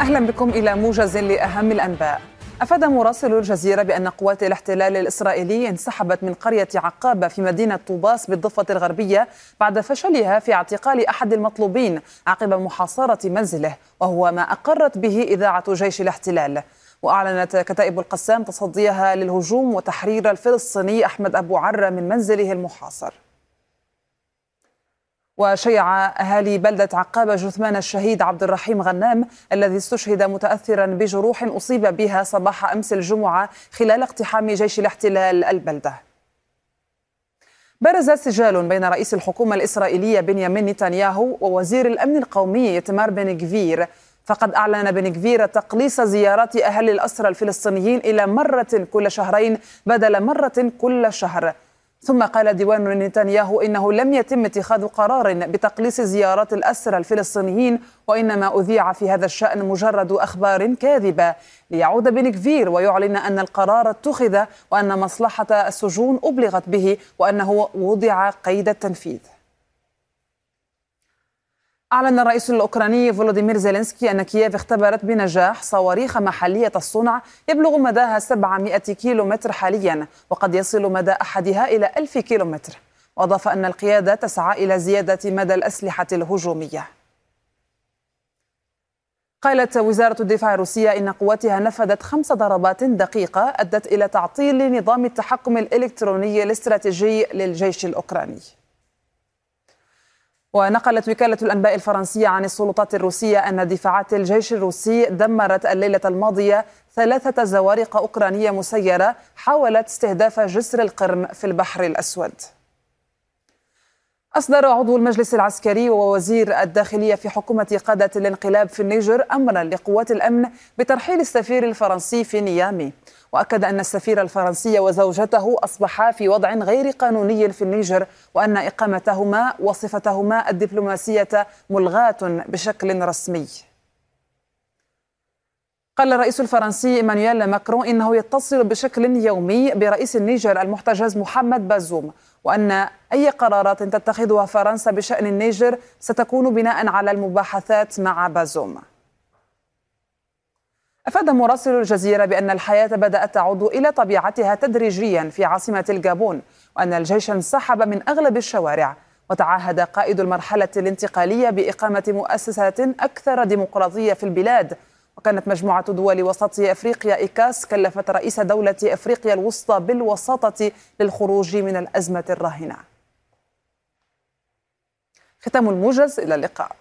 أهلا بكم إلى موجز لأهم الأنباء. أفاد مراسل الجزيرة بأن قوات الاحتلال الإسرائيلي انسحبت من قرية عقابة في مدينة طوباس بالضفة الغربية بعد فشلها في اعتقال أحد المطلوبين عقب محاصرة منزله وهو ما أقرت به إذاعة جيش الاحتلال. وأعلنت كتائب القسام تصديها للهجوم وتحرير الفلسطيني أحمد أبو عرة من منزله المحاصر. وشيع أهالي بلدة عقابة جثمان الشهيد عبد الرحيم غنام الذي استشهد متأثرا بجروح أصيب بها صباح أمس الجمعة خلال اقتحام جيش الاحتلال البلدة. برز سجال بين رئيس الحكومة الإسرائيلية بنيامين نتنياهو ووزير الأمن القومي إتمار بن جفير فقد أعلن بن جفير تقليص زيارات أهل الأسرى الفلسطينيين إلى مرة كل شهرين بدل مرة كل شهر. ثم قال ديوان نتنياهو إنه لم يتم اتخاذ قرار بتقليص زيارات الاسرى الفلسطينيين وإنما أذيع في هذا الشأن مجرد أخبار كاذبة. ليعود بن غفير ويعلن أن القرار اتخذ وأن مصلحة السجون أبلغت به وأنه وضع قيد التنفيذ. أعلن الرئيس الأوكراني فولوديمير زيلينسكي أن كييف اختبرت بنجاح صواريخ محلية الصنع يبلغ مداها 700 كيلومتر حاليا وقد يصل مدى أحدها إلى 1000 كيلومتر. وأضاف أن القيادة تسعى إلى زيادة مدى الأسلحة الهجومية. قالت وزارة الدفاع الروسية إن قواتها نفذت خمس ضربات دقيقة أدت إلى تعطيل نظام التحكم الإلكتروني الاستراتيجي للجيش الأوكراني. ونقلت وكالة الأنباء الفرنسية عن السلطات الروسية أن دفاعات الجيش الروسي دمرت الليلة الماضية ثلاثة زوارق أوكرانية مسيرة حاولت استهداف جسر القرم في البحر الأسود. أصدر عضو المجلس العسكري ووزير الداخلية في حكومة قادة الانقلاب في النيجر أمرا لقوات الأمن بترحيل السفير الفرنسي في نيامي. وأكد أن السفير الفرنسي وزوجته أصبحا في وضع غير قانوني في النيجر وأن إقامتهما وصفتهما الدبلوماسية ملغاة بشكل رسمي. قال الرئيس الفرنسي إيمانويل ماكرون إنه يتصل بشكل يومي برئيس النيجر المحتجز محمد بازوم وأن أي قرارات تتخذها فرنسا بشأن النيجر ستكون بناء على المباحثات مع بازوم أفاد مراسل الجزيرة بأن الحياة بدأت تعود إلى طبيعتها تدريجيا في عاصمة الجابون وأن الجيش انسحب من أغلب الشوارع وتعهد قائد المرحلة الانتقالية بإقامة مؤسسات أكثر ديمقراطية في البلاد وكانت مجموعة دول وسط أفريقيا إيكاس كلفت رئيس دولة أفريقيا الوسطى بالوساطة للخروج من الأزمة الراهنة. ختام الموجز إلى اللقاء.